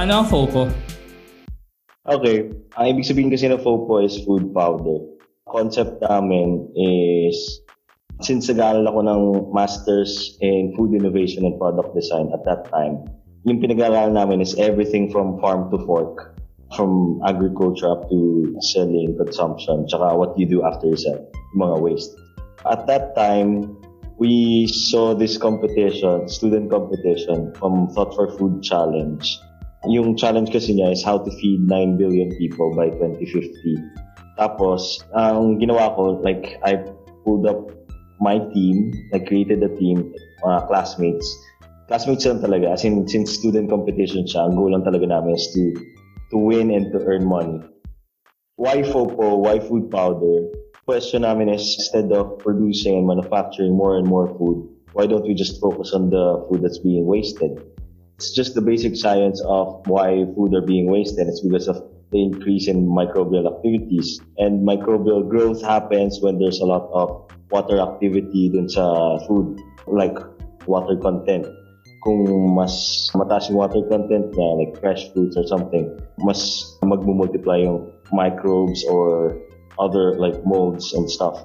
ano ang FOPO? Okay. Ang ibig sabihin kasi ng FOPO is food powder. Concept namin is since nag-aaral ako ng Masters in Food Innovation and Product Design at that time, yung pinag-aaralan namin is everything from farm to fork, from agriculture up to selling, consumption, tsaka what you do after you sell, mga waste. At that time, we saw this competition, student competition from Thought for Food Challenge. Yung challenge kasi niya is how to feed 9 billion people by 2050. Tapos, ang ginawa ko, like, I pulled up my team, I created a team, mga classmates. Classmates lang talaga, as in, since student competition siya, ang goal lang talaga namin is to, to win and to earn money. Why FOPO? Why food powder? Question namin is, instead of producing and manufacturing more and more food, why don't we just focus on the food that's being wasted? It's just the basic science of why food are being wasted. It's because of the increase in microbial activities. And microbial growth happens when there's a lot of water activity dun sa food, like water content. Kung mas mataas yung water content niya, like fresh fruits or something, mas magmumultiply yung microbes or other like molds and stuff.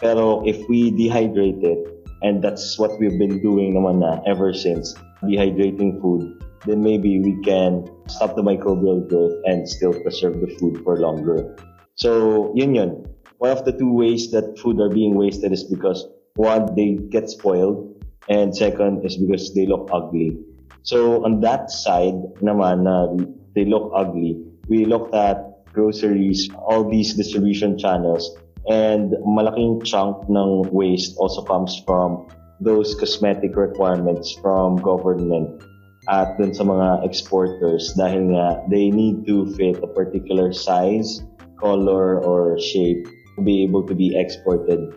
Pero if we dehydrate it, and that's what we've been doing naman na ever since, dehydrating food, then maybe we can stop the microbial growth and still preserve the food for longer. So, yun yun. One of the two ways that food are being wasted is because one, they get spoiled, and second is because they look ugly. So, on that side naman na they look ugly, we looked at groceries, all these distribution channels, and malaking chunk ng waste also comes from those cosmetic requirements from government at dun sa mga exporters dahil nga they need to fit a particular size, color, or shape to be able to be exported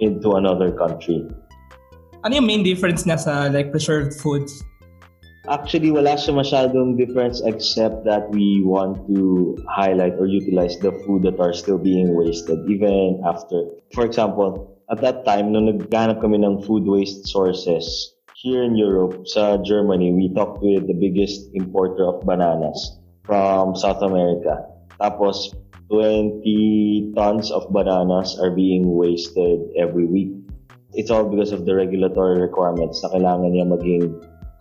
into another country. Ano yung main difference niya sa like preserved foods? Actually, wala siya masyadong difference except that we want to highlight or utilize the food that are still being wasted even after. For example, at that time, nung naghanap kami ng food waste sources, here in Europe, sa Germany, we talked with the biggest importer of bananas from South America. Tapos, 20 tons of bananas are being wasted every week. It's all because of the regulatory requirements na kailangan niya maging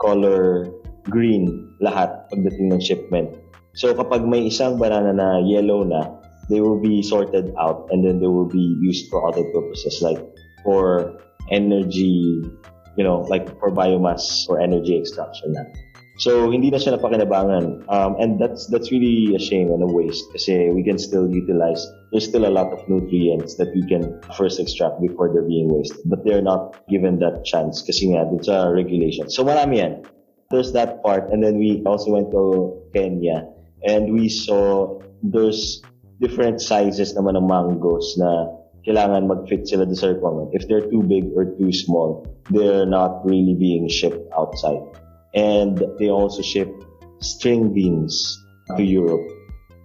color green lahat pagdating ng shipment. So kapag may isang banana na yellow na, they will be sorted out and then they will be used for other purposes like for energy, you know, like for biomass or energy extraction na. So hindi na siya napakinabangan. Um, and that's that's really a shame and a waste kasi we can still utilize there's still a lot of nutrients that we can first extract before they're being wasted. But they're not given that chance kasi nga dun sa regulation. So marami yan. There's that part and then we also went to Kenya and we saw there's different sizes naman ng mangoes na kailangan mag-fit sila sa requirement. If they're too big or too small, they're not really being shipped outside. And they also ship string beans to Europe.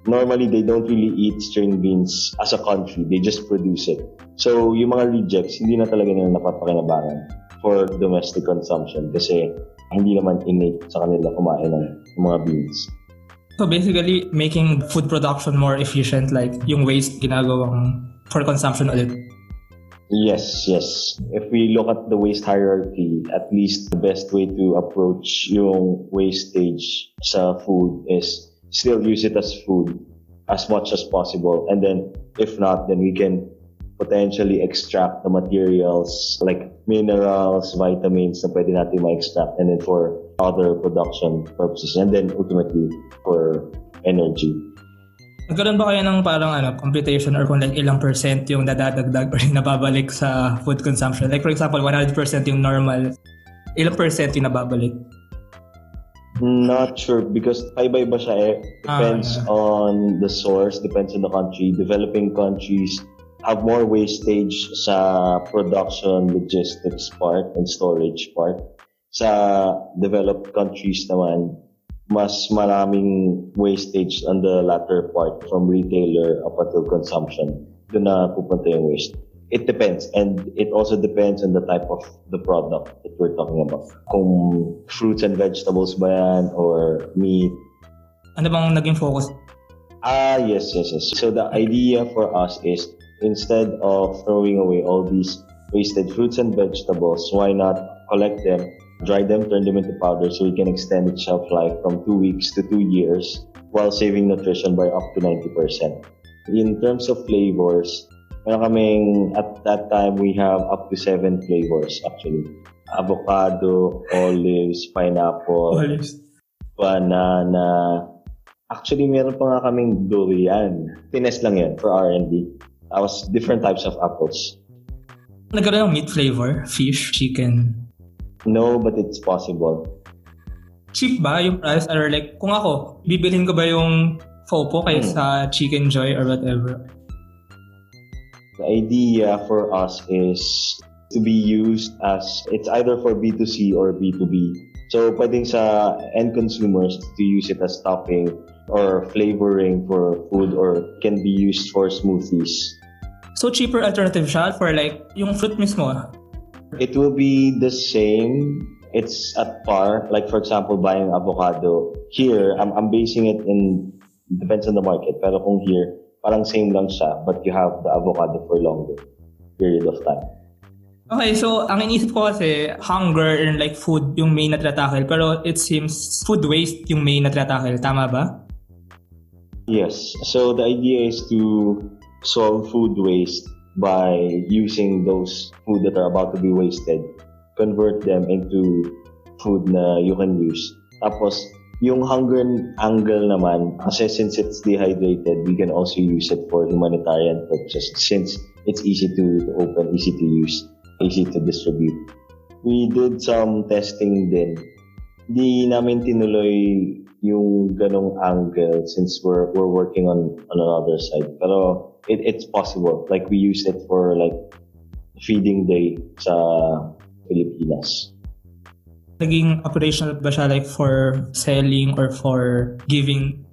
Normally, they don't really eat string beans as a country. They just produce it. So, yung mga rejects, hindi na talaga nila napapakinabangan for domestic consumption kasi hindi naman innate sa kanila kumain ng mga beans. So basically, making food production more efficient, like yung waste ginagawang for consumption ulit. Yes, yes. If we look at the waste hierarchy, at least the best way to approach yung wastage sa food is still use it as food as much as possible. And then, if not, then we can potentially extract the materials like minerals, vitamins na pwede natin ma-extract and then for other production purposes and then ultimately for energy. Nagkaroon ba kayo ng parang ano, computation or kung like ilang percent yung nadadagdag or nababalik sa food consumption? Like for example, 100% yung normal. Ilang percent yung nababalik? Not sure because iba-iba siya eh. Depends Ah, yeah. on the source, depends on the country. Developing countries have more wastage sa production, logistics part, and storage part. Sa developed countries naman, mas maraming wastage on the latter part from retailer up until consumption. Doon na pupunta yung waste. It depends and it also depends on the type of the product that we're talking about. Kung fruits and vegetables ba yan or meat, Ano bang naging focus? Ah, yes, yes, yes. So the idea for us is instead of throwing away all these wasted fruits and vegetables, why not collect them, dry them, turn them into powder so we can extend its shelf life from two weeks to two years while saving nutrition by up to 90%. In terms of flavors, meron kaming, at that time, we have up to seven flavors actually. Avocado, olives, pineapple, Olives. banana. Actually, meron pa nga kaming durian. Tinest lang yan for R&D. Tapos, different types of apples. Nagkaroon ng meat flavor, fish, chicken. No, but it's possible. Cheap ba yung price? Or like, kung ako, bibilhin ko ba yung Fopo kaya Hmm. sa Chicken Joy or whatever? The idea for us is to be used as, it's either for B2C or B2B. So, pwedeng sa end consumers to use it as topping or flavoring for food or can be used for smoothies. So, cheaper alternative siya for like, yung fruit mismo. It will be the same. It's at par. Like for example, buying avocado. Here, I'm, I'm basing it in, depends on the market. Pero kung here, parang same lang siya, but you have the avocado for longer period of time. Okay, so ang inisip ko kasi hunger and like food yung main na tinatakil pero it seems food waste yung main na tinatakil. Tama ba? Yes. So the idea is to solve food waste by using those food that are about to be wasted, convert them into food na you can use. Tapos, yung hunger angle naman, kasi since it's dehydrated, we can also use it for humanitarian purposes since it's easy to, to open, easy to use, easy to distribute. We did some testing din. Di namin tinuloy yung ganong angle since we're we're working on on another side. Pero it, it's possible. Like we use it for like feeding day sa Pilipinas. Naging operational ba siya like for selling or for giving?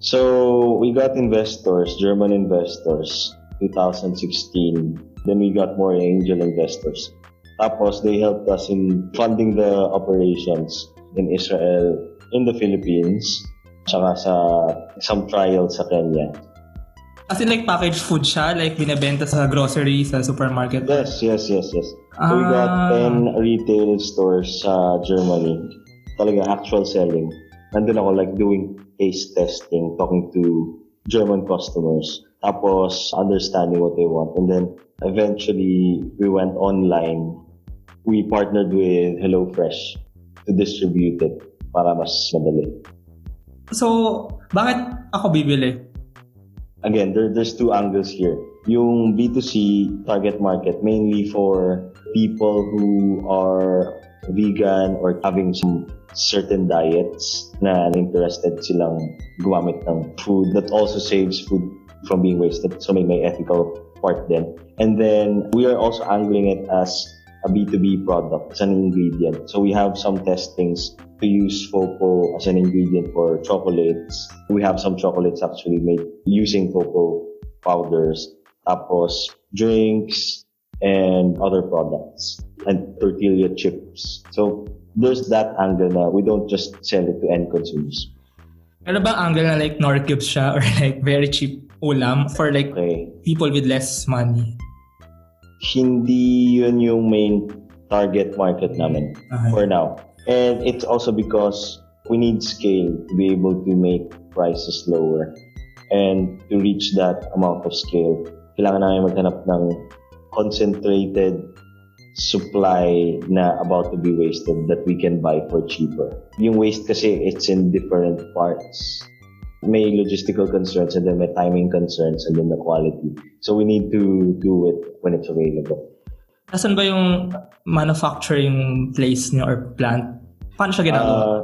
So we got investors, German investors, 2016. Then we got more angel investors. Tapos they helped us in funding the operations in Israel, in the Philippines, tsaka sa some trials sa Kenya. As in like packaged food siya, like binebenta sa grocery, sa supermarket. Yes, yes, yes, yes. So we got Ah. 10 retail stores sa Germany. Talaga actual selling. Nandun ako like doing taste testing, talking to German customers. Tapos understanding what they want. And then eventually we went online. We partnered with HelloFresh to distribute it para mas madali. So, bakit ako bibili? Again, there, there's two angles here. Yung B2C target market, mainly for people who are vegan or having some certain diets na interested silang gumamit ng food that also saves food from being wasted. So may, may ethical part then. And then we are also angling it as a B2B product, as an ingredient. So we have some testings to use Fopo as an ingredient for chocolates. We have some chocolates actually made using Fopo powders, tapos drinks, and other products, and tortilla chips. So there's that angle na we don't just sell it to end consumers. Ano bang angle na like nor cubes siya or like very cheap ulam for like Okay. people with less money? Hindi yun yung main target market namin Okay. for now. And it's also because we need scale to be able to make prices lower. And to reach that amount of scale, kailangan namin maghanap ng concentrated supply na about to be wasted that we can buy for cheaper. Yung waste kasi, it's in different parts. May logistical concerns and then may timing concerns and then the quality. So we need to do it when it's available. Nasaan ba yung manufacturing place niyo or plant? Paano siya ginagawa? Uh,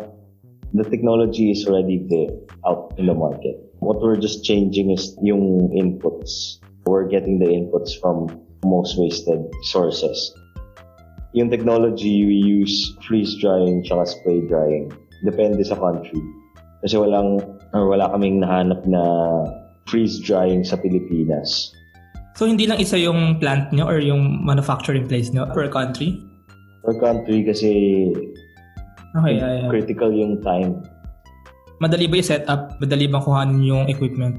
the technology is already there out in the market. What we're just changing is yung inputs. We're getting the inputs from most wasted sources. Yung technology, we use freeze drying tsaka spray drying. Depende sa country. Kasi walang, or wala kaming nahanap na freeze drying sa Pilipinas. So hindi lang isa yung plant niyo or yung manufacturing place niyo per country? Per country kasi Okay, yeah, yeah. critical yung time. madali ba i-set up? Madali bang kuhanin yung equipment?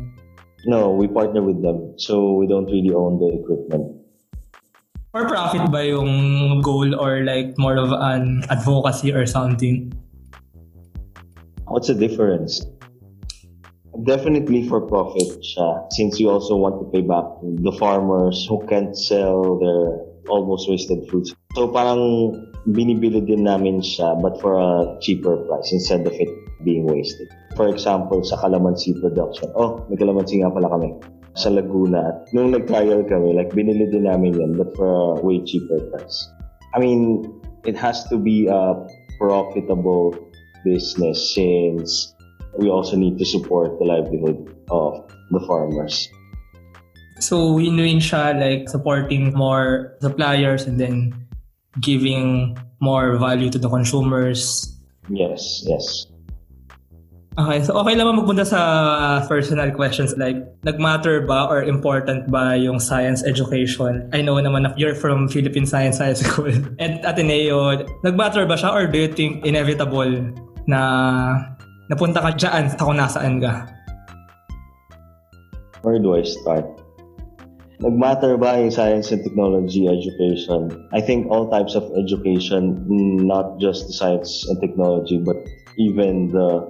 No, we partner with them. So we don't really own the equipment. For profit ba yung goal or like more of an advocacy or something? What's the difference? Definitely for profit siya since you also want to pay back the farmers who can't sell their almost wasted fruits. So parang binibili din namin siya but for a cheaper price instead of it being wasted. For example, sa calamansi production. Oh, may calamansi nga pala kami sa Laguna. At nung nag-trial kami, like binili din namin yan but for a way cheaper price. I mean, it has to be a profitable business since we also need to support the livelihood of the farmers. So, win-win siya like supporting more suppliers and then giving more value to the consumers. Yes, yes. Okay, so okay lang magpunta sa personal questions like nagmatter ba or important ba yung science education? I know naman na you're from Philippine Science High School at Ateneo. Nagmatter ba siya or do you think inevitable na napunta ka dyan sa kung nasaan ka? Where do I start? Nagmatter ba yung science and technology education? I think all types of education, not just the science and technology, but even the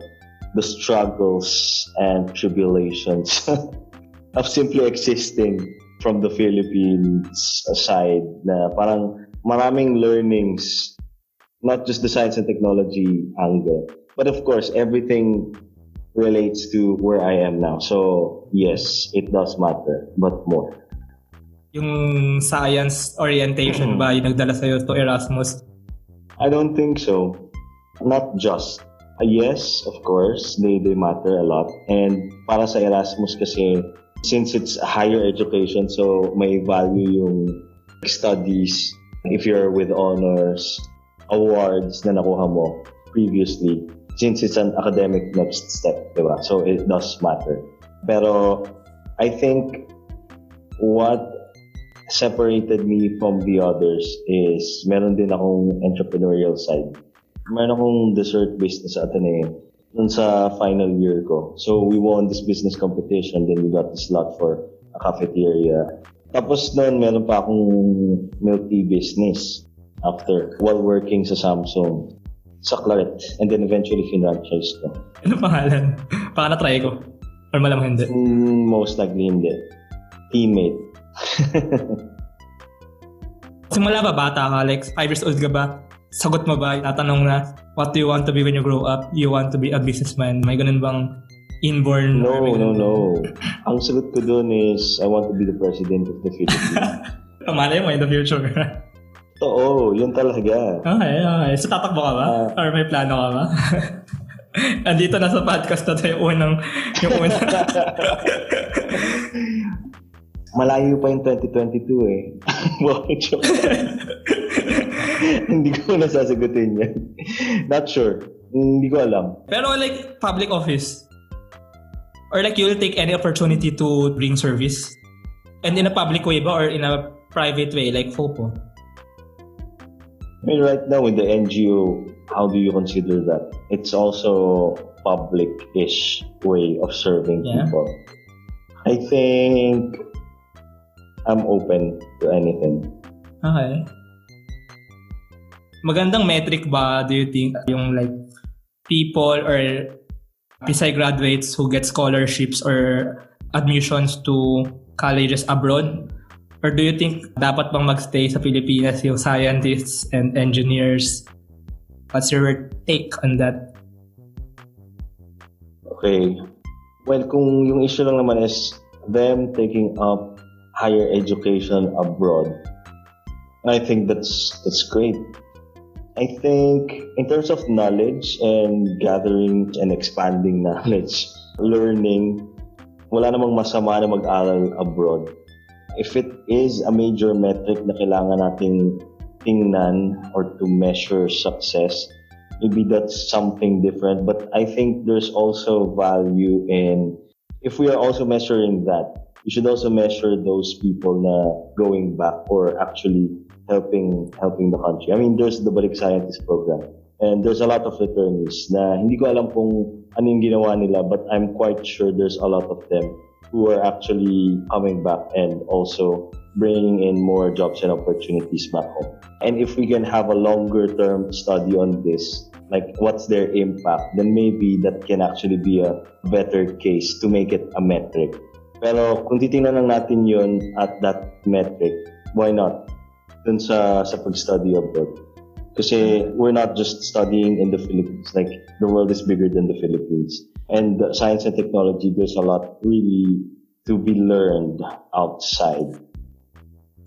the struggles and tribulations of simply existing from the Philippines side na parang maraming learnings not just the science and technology angle but of course everything relates to where I am now. So yes it does matter but more. Yung science orientation ba yung nagdala sa'yo to Erasmus? I don't think so. Not just. Uh, yes, of course, they, they matter a lot. And para sa Erasmus kasi, since it's higher education, so may value yung studies. If you're with honors, awards na nakuha mo previously, since it's an academic next step, di ba? So it does matter. Pero I think what separated me from the others is meron din akong entrepreneurial side meron akong dessert business sa Ateneo dun sa final year ko. So we won this business competition, then we got the slot for a cafeteria. Tapos noon, meron pa akong milk tea business after while working sa Samsung sa Claret and then eventually finranchise ko. Ano pangalan? Baka na-try ko. Or malamang hindi? Mm, most likely hindi. Teammate. Simula ba bata ka? Like, 5 years old ka ba? sagot mo ba, tatanong na, what do you want to be when you grow up? You want to be a businessman? May ganun bang inborn? No, no, no. Ang sagot ko doon is, I want to be the president of the Philippines. Malay mo in the future. Oo, yun talaga. Okay, okay. So tatakbo ka ba? Uh, Or may plano ka ba? Andito na sa podcast na tayo unang, yung unang. Malayo pa yung 2022 eh. Hindi ko nasasagutin yan. Not sure. Hindi ko alam. Pero like public office, or like you'll take any opportunity to bring service? And in a public way ba or in a private way like FOPO? I mean, right now with the NGO, how do you consider that? It's also public-ish way of serving yeah. people. I think I'm open to anything. Okay magandang metric ba do you think yung like people or PSI graduates who get scholarships or admissions to colleges abroad? Or do you think dapat bang magstay sa Pilipinas yung scientists and engineers? What's your take on that? Okay. Well, kung yung issue lang naman is them taking up higher education abroad, I think that's that's great. I think in terms of knowledge and gathering and expanding knowledge, learning, wala namang masama na mag-aral abroad. If it is a major metric na kailangan nating tingnan or to measure success, maybe that's something different. But I think there's also value in, if we are also measuring that, we should also measure those people na going back or actually helping helping the country. I mean, there's the Balik Scientist program. And there's a lot of returnees na hindi ko alam kung ano yung ginawa nila, but I'm quite sure there's a lot of them who are actually coming back and also bringing in more jobs and opportunities back home. And if we can have a longer term study on this, like what's their impact, then maybe that can actually be a better case to make it a metric. Pero kung titingnan lang natin yun at that metric, why not? Dun sa, sa pag-study abroad. Kasi we're not just studying in the Philippines. Like, the world is bigger than the Philippines. And science and technology, there's a lot really to be learned outside.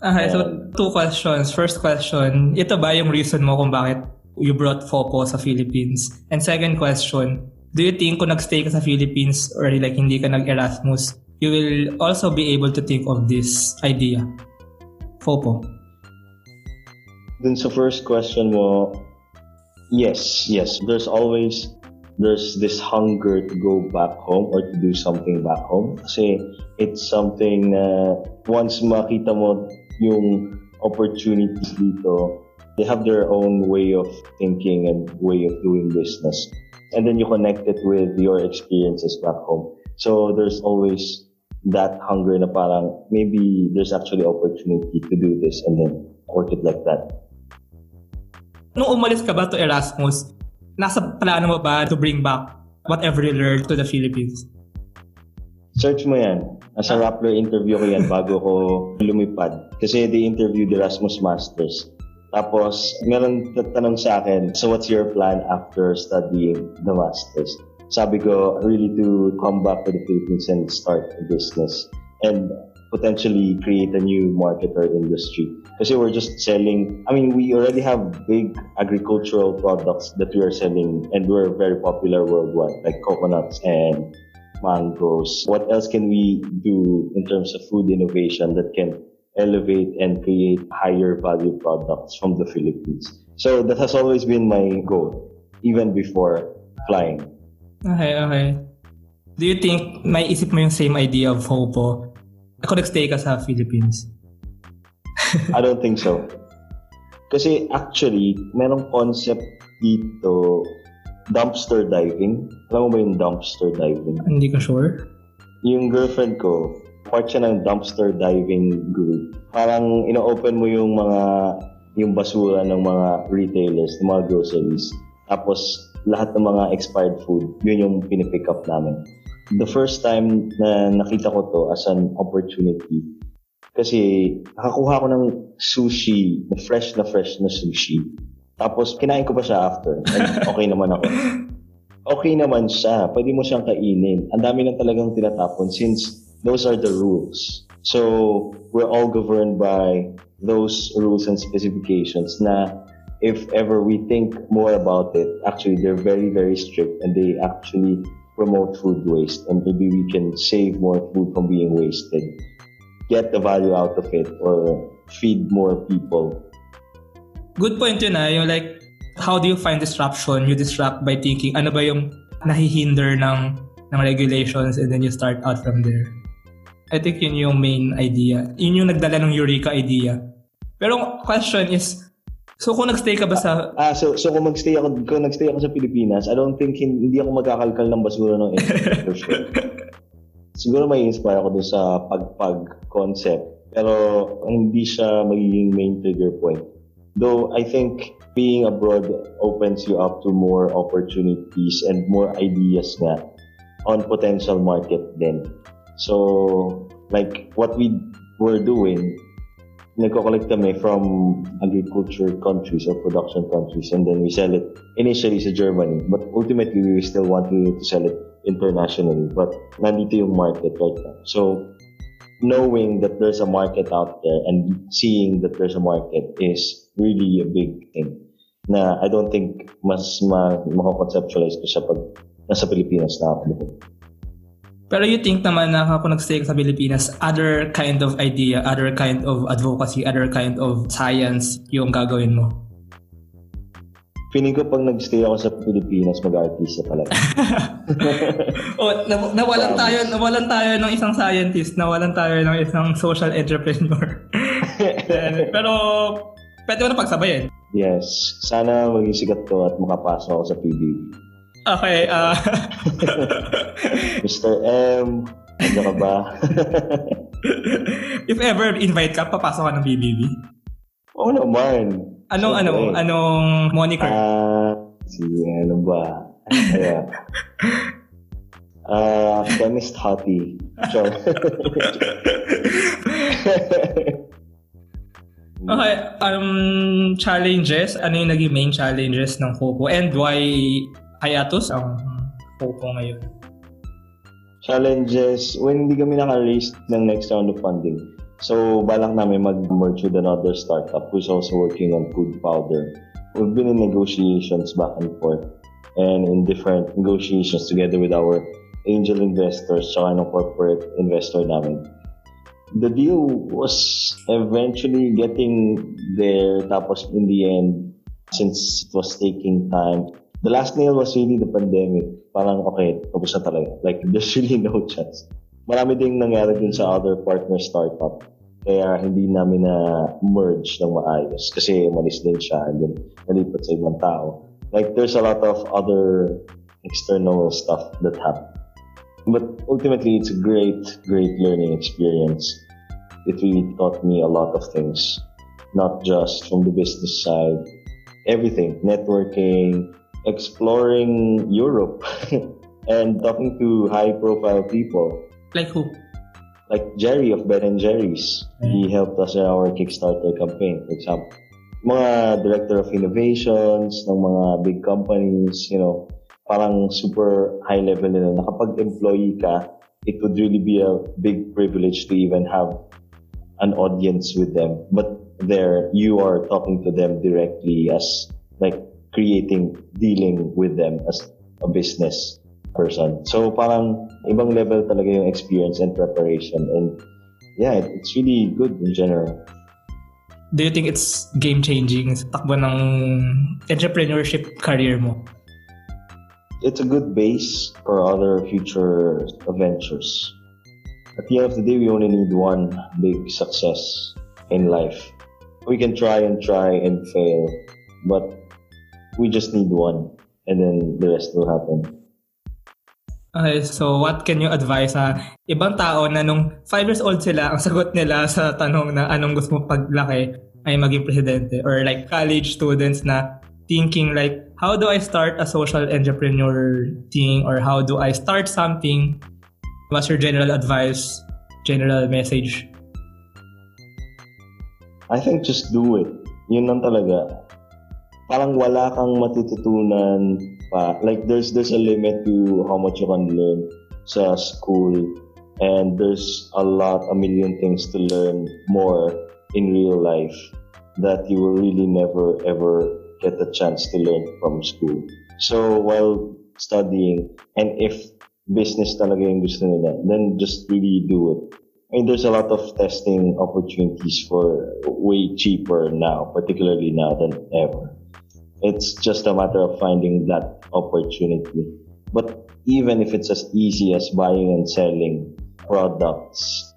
Okay, so two questions. First question, ito ba yung reason mo kung bakit you brought FOPO sa Philippines? And second question, do you think kung nagstay ka sa Philippines or like hindi ka nag-Erasmus, you will also be able to think of this idea? FOPO. Dun sa first question mo, yes, yes. There's always there's this hunger to go back home or to do something back home. Kasi it's something na once makita mo yung opportunities dito, they have their own way of thinking and way of doing business. And then you connect it with your experiences back home. So there's always that hunger na parang maybe there's actually opportunity to do this and then work it like that. Nung umalis ka ba to Erasmus, nasa plano mo ba to bring back whatever you learned to the Philippines? Search mo yan. Nasa Rappler interview ko yan bago ko lumipad. Kasi they interviewed Erasmus Masters. Tapos, meron tatanong sa akin, so what's your plan after studying the Masters? Sabi ko, really to come back to the Philippines and start a business. And potentially create a new market or industry. Because we're just selling, I mean, we already have big agricultural products that we are selling and we're very popular worldwide, like coconuts and mangoes. What else can we do in terms of food innovation that can elevate and create higher value products from the Philippines? So that has always been my goal, even before flying. Okay, okay. Do you think may isip mo yung same idea of Hopo ako nagstay ka sa Philippines. I don't think so. Kasi actually, merong concept dito, dumpster diving. Alam mo ba yung dumpster diving? Hindi ka sure? Yung girlfriend ko, part siya ng dumpster diving group. Parang ino-open mo yung mga yung basura ng mga retailers, ng mga groceries. Tapos lahat ng mga expired food, yun yung pinipick up namin the first time na nakita ko to as an opportunity, kasi nakakuha ko ng sushi, na fresh na fresh na sushi. Tapos kinain ko pa siya after. And okay naman ako. Okay naman siya. Pwede mo siyang kainin. Ang dami lang talagang tinatapon since those are the rules. So, we're all governed by those rules and specifications na if ever we think more about it, actually they're very, very strict and they actually promote food waste and maybe we can save more food from being wasted, get the value out of it, or feed more people. Good point yun ah, yung like, how do you find disruption? You disrupt by thinking, ano ba yung nahihinder ng, ng regulations and then you start out from there. I think yun yung main idea. Yun yung nagdala ng Eureka idea. Pero question is, So kung nagstay ka ba sa Ah, so so kung magstay ako kung nagstay ako sa Pilipinas, I don't think hindi ako magkakalkal ng basura ng for sure. Siguro may inspire ako dun sa pagpag concept, pero hindi siya magiging main trigger point. Though I think being abroad opens you up to more opportunities and more ideas nga on potential market then. So, like what we were doing nagko-collect kami from agriculture countries or production countries and then we sell it initially sa Germany but ultimately we still want to, to sell it internationally but nandito yung market right now. So knowing that there's a market out there and seeing that there's a market is really a big thing na I don't think mas ma makakonceptualize ko siya pag nasa Pilipinas na ako. Pero you think naman na kung nag-stay sa Pilipinas, other kind of idea, other kind of advocacy, other kind of science yung gagawin mo? Feeling ko pag nag-stay ako sa Pilipinas, mag-artista talaga. oh, na- nawalan tayo, nawalan tayo ng isang scientist, nawalan tayo ng isang social entrepreneur. Pero pwede mo na pagsabayin. Yes. Sana maging sikat to at makapasok ako sa PBB. Okay, uh... Mr. M, ano ka ba? If ever invite ka, papasok ka ng BBB? Oo naman. Anong, Siyempre. ano, anong moniker? Ah, si ano ba? Kaya, ah, chemist hottie. Sure. Okay, um, challenges. Ano yung naging main challenges ng Coco? And why hiatus ang Coco ngayon? Challenges, when hindi kami naka-raise ng next round of funding. So, balak namin mag-merge with another startup who's also working on food powder. We've been in negotiations back and forth and in different negotiations together with our angel investors tsaka ng corporate investor namin. The deal was eventually getting there tapos in the end, since it was taking time, the last nail was really the pandemic. Parang, okay, tapos na talaga. Like, there's really no chance. Marami ding nangyari dun sa other partner startup. Kaya hindi namin na merge ng maayos. Kasi umalis din siya and then nalipat sa ibang tao. Like, there's a lot of other external stuff that happened. But ultimately, it's a great, great learning experience. It really taught me a lot of things, not just from the business side, everything, networking, exploring Europe, and talking to high profile people Like who? like Jerry of Ben and Jerry's. He helped us in our Kickstarter campaign, for example. Mga director of innovations ng mga big companies, you know, parang super high level nila na kapag employee ka, it would really be a big privilege to even have an audience with them. But there, you are talking to them directly as like creating, dealing with them as a business person. So parang ibang level talaga yung experience and preparation. And yeah, it- it's really good in general. Do you think it's game-changing sa takbo ng entrepreneurship career mo? It's a good base for other future ventures. At the end of the day, we only need one big success in life. We can try and try and fail, but we just need one, and then the rest will happen. Okay, so what can you advise sa ibang tao na nung 5 years old sila, ang sagot nila sa tanong na anong gusto mo paglaki ay maging presidente or like college students na thinking like how do I start a social entrepreneur thing or how do I start something? What's your general advice, general message? I think just do it. Yun lang talaga. Parang wala kang matututunan pa. Like there's there's a limit to how much you can learn sa school and there's a lot, a million things to learn more in real life that you will really never ever get the chance to learn from school. So while studying and if business talaga yung gusto nila, then just really do it. I mean, there's a lot of testing opportunities for way cheaper now, particularly now than ever. It's just a matter of finding that opportunity. But even if it's as easy as buying and selling products,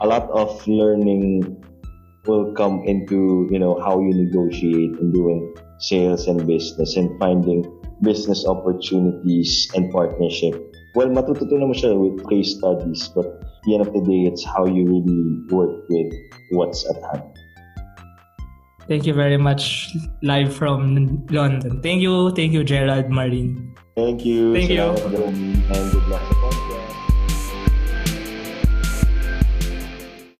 a lot of learning will come into, you know, how you negotiate and doing sales and business and finding business opportunities and partnership. Well, matututunan mo siya with case studies, but at the end of the day, it's how you really work with what's at hand. Thank you very much live from London. Thank you, thank you Gerald Marin. Thank you. Thank you. And good luck